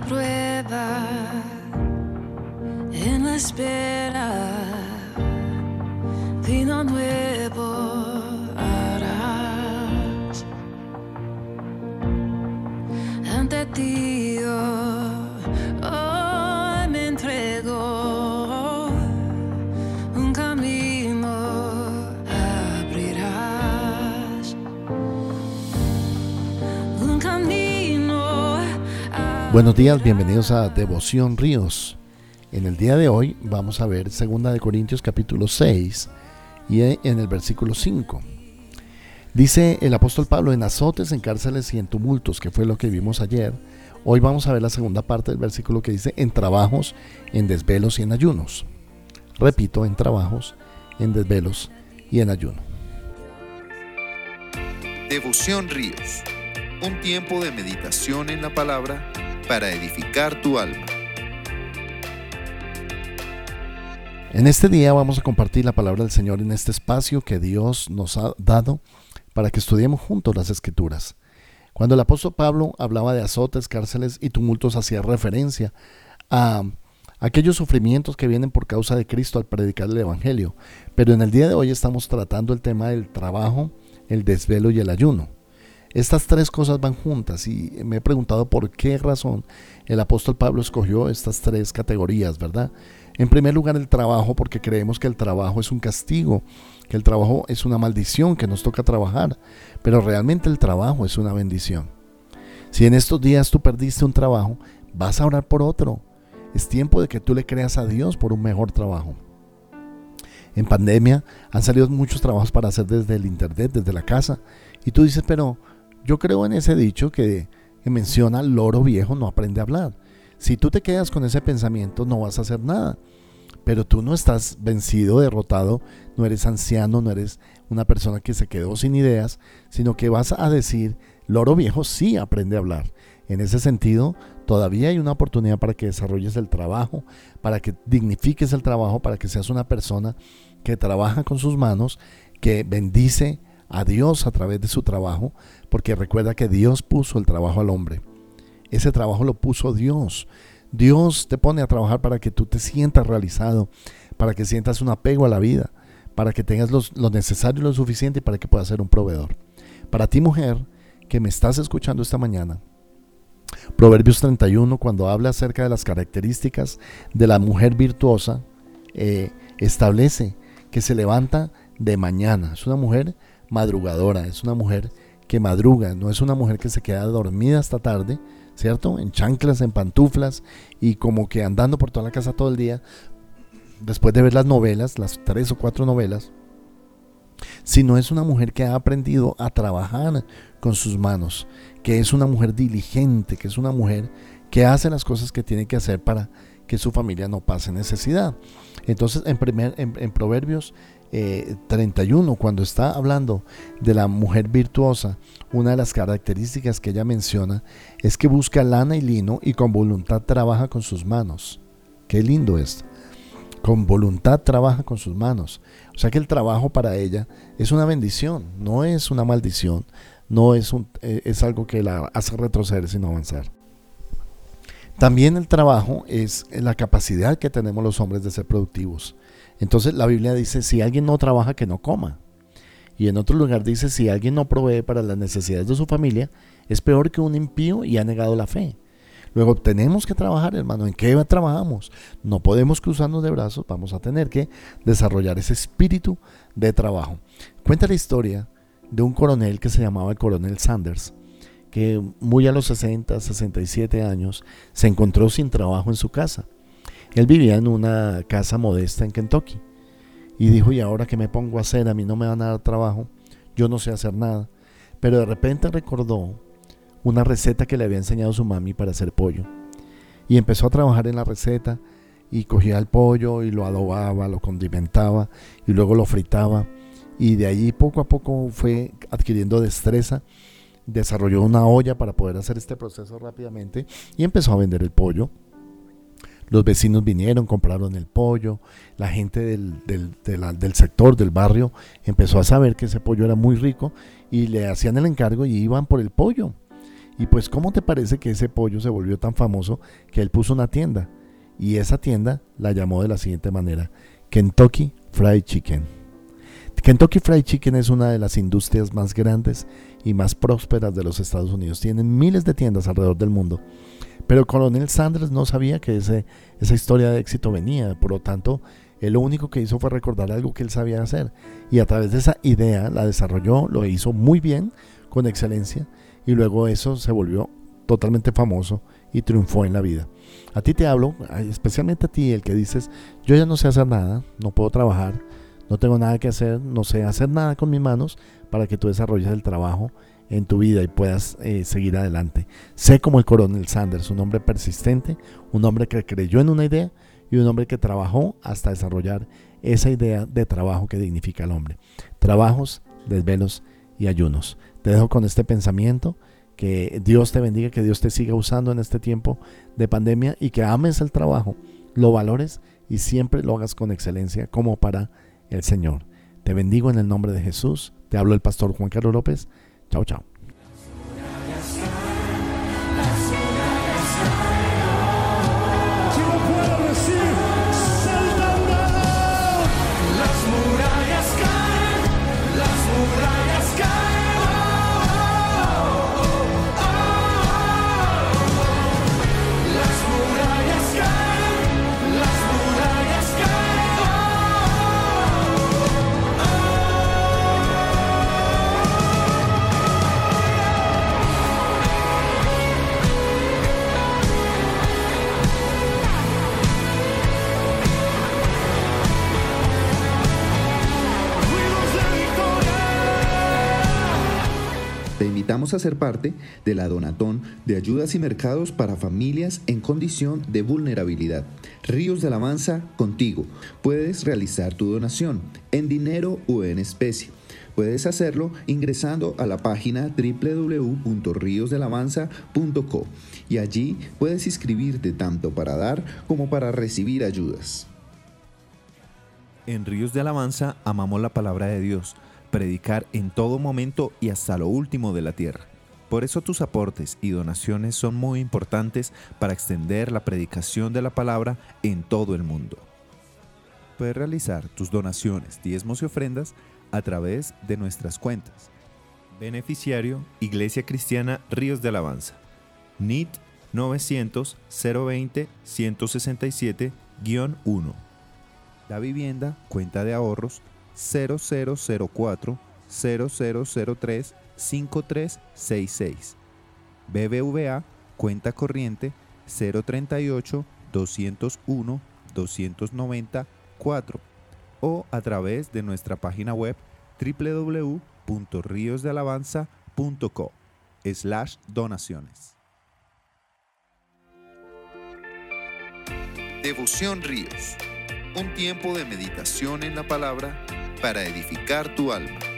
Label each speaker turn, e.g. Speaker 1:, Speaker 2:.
Speaker 1: prueba, en la espera, vino nuevo harás. Ante ti
Speaker 2: Buenos días, bienvenidos a Devoción Ríos. En el día de hoy vamos a ver 2 de Corintios capítulo 6 y en el versículo 5. Dice el apóstol Pablo en azotes, en cárceles y en tumultos, que fue lo que vimos ayer. Hoy vamos a ver la segunda parte del versículo que dice en trabajos, en desvelos y en ayunos. Repito, en trabajos, en desvelos y en ayuno.
Speaker 3: Devoción Ríos. Un tiempo de meditación en la palabra para edificar tu alma.
Speaker 2: En este día vamos a compartir la palabra del Señor en este espacio que Dios nos ha dado para que estudiemos juntos las escrituras. Cuando el apóstol Pablo hablaba de azotes, cárceles y tumultos, hacía referencia a aquellos sufrimientos que vienen por causa de Cristo al predicar el Evangelio. Pero en el día de hoy estamos tratando el tema del trabajo, el desvelo y el ayuno. Estas tres cosas van juntas y me he preguntado por qué razón el apóstol Pablo escogió estas tres categorías, ¿verdad? En primer lugar, el trabajo, porque creemos que el trabajo es un castigo, que el trabajo es una maldición, que nos toca trabajar, pero realmente el trabajo es una bendición. Si en estos días tú perdiste un trabajo, vas a orar por otro. Es tiempo de que tú le creas a Dios por un mejor trabajo. En pandemia han salido muchos trabajos para hacer desde el internet, desde la casa, y tú dices, pero yo creo en ese dicho que, que menciona loro viejo no aprende a hablar. Si tú te quedas con ese pensamiento no vas a hacer nada. Pero tú no estás vencido, derrotado, no eres anciano, no eres una persona que se quedó sin ideas, sino que vas a decir, loro viejo sí aprende a hablar. En ese sentido, todavía hay una oportunidad para que desarrolles el trabajo, para que dignifiques el trabajo, para que seas una persona que trabaja con sus manos, que bendice a Dios a través de su trabajo, porque recuerda que Dios puso el trabajo al hombre. Ese trabajo lo puso Dios. Dios te pone a trabajar para que tú te sientas realizado, para que sientas un apego a la vida, para que tengas los- lo necesario y lo suficiente para que puedas ser un proveedor. Para ti mujer que me estás escuchando esta mañana, Proverbios 31, cuando habla acerca de las características de la mujer virtuosa, eh, establece que se levanta de mañana. Es una mujer madrugadora, es una mujer que madruga, no es una mujer que se queda dormida hasta tarde, ¿cierto? En chanclas, en pantuflas y como que andando por toda la casa todo el día, después de ver las novelas, las tres o cuatro novelas, sino es una mujer que ha aprendido a trabajar con sus manos, que es una mujer diligente, que es una mujer que hace las cosas que tiene que hacer para que su familia no pase necesidad. Entonces, en, primer, en, en Proverbios eh, 31, cuando está hablando de la mujer virtuosa, una de las características que ella menciona es que busca lana y lino y con voluntad trabaja con sus manos. Qué lindo esto. Con voluntad trabaja con sus manos. O sea que el trabajo para ella es una bendición, no es una maldición, no es, eh, es algo que la hace retroceder sino avanzar. También el trabajo es la capacidad que tenemos los hombres de ser productivos. Entonces la Biblia dice, si alguien no trabaja, que no coma. Y en otro lugar dice, si alguien no provee para las necesidades de su familia, es peor que un impío y ha negado la fe. Luego tenemos que trabajar, hermano. ¿En qué trabajamos? No podemos cruzarnos de brazos, vamos a tener que desarrollar ese espíritu de trabajo. Cuenta la historia de un coronel que se llamaba el coronel Sanders, que muy a los 60, 67 años se encontró sin trabajo en su casa. Él vivía en una casa modesta en Kentucky y dijo, ¿y ahora qué me pongo a hacer? A mí no me van a dar trabajo, yo no sé hacer nada. Pero de repente recordó una receta que le había enseñado su mami para hacer pollo. Y empezó a trabajar en la receta y cogía el pollo y lo adobaba, lo condimentaba y luego lo fritaba. Y de allí poco a poco fue adquiriendo destreza, desarrolló una olla para poder hacer este proceso rápidamente y empezó a vender el pollo. Los vecinos vinieron, compraron el pollo, la gente del, del, sector, del barrio, empezó a saber que ese pollo era muy rico y le hacían el encargo y iban por el pollo. Y pues, ¿cómo te parece que ese pollo se volvió tan famoso que él puso una tienda? Y esa tienda la llamó de la siguiente manera, Kentucky Fried Chicken. Kentucky Fried Chicken es una de las industrias más grandes y más prósperas de los Estados Unidos. Tienen miles de tiendas alrededor del mundo. Pero el coronel Sanders no sabía que esa historia de éxito venía. Por lo tanto, él lo único que hizo fue recordar algo que él sabía hacer. Y a través de esa idea la desarrolló, lo hizo muy bien, con excelencia. Y luego eso se volvió totalmente famoso y triunfó en la vida. A ti te hablo, especialmente a ti, el que dices, yo ya no sé hacer nada, no puedo trabajar, no tengo nada que hacer, no sé hacer nada con mis manos para que tú desarrolles el trabajo en tu vida y puedas eh, seguir adelante. Sé como el coronel Sanders, un hombre persistente, un hombre que creyó en una idea y un hombre que trabajó hasta desarrollar esa idea de trabajo que dignifica al hombre. Trabajos, desvelos y ayunos. Te dejo con este pensamiento. Que Dios te bendiga, que Dios te siga usando en este tiempo de pandemia y que ames el trabajo, lo valores y siempre lo hagas con excelencia como para el Señor. Te bendigo en el nombre de Jesús. Te hablo el pastor Juan Carlos López. Chao, chao.
Speaker 3: Invitamos parte de la Donatón de Ayudas y Mercados para Familias en Condición de Vulnerabilidad. Ríos de Alabanza contigo. Puedes realizar tu donación en dinero o en especie. Puedes hacerlo ingresando a la página www.riosdelavanza.co y allí puedes inscribirte tanto para dar como para recibir ayudas.
Speaker 4: En Ríos de Alabanza amamos la palabra de Dios, predicar en todo momento y hasta lo último de la tierra. Por eso tus aportes y donaciones son muy importantes para extender la predicación de la palabra en todo el mundo. Puedes realizar tus donaciones, diezmos y ofrendas a través de nuestras cuentas. Beneficiario Iglesia Cristiana Ríos de Alabanza. NIT 900 020 167-1. La vivienda, cuenta de ahorros 0004 0003 5366. BBVA, cuenta corriente 038 201 294 o a través de nuestra página web www.riosdealabanza.co slash donaciones.
Speaker 3: Devoción Ríos. Un tiempo de meditación en la palabra para edificar tu alma.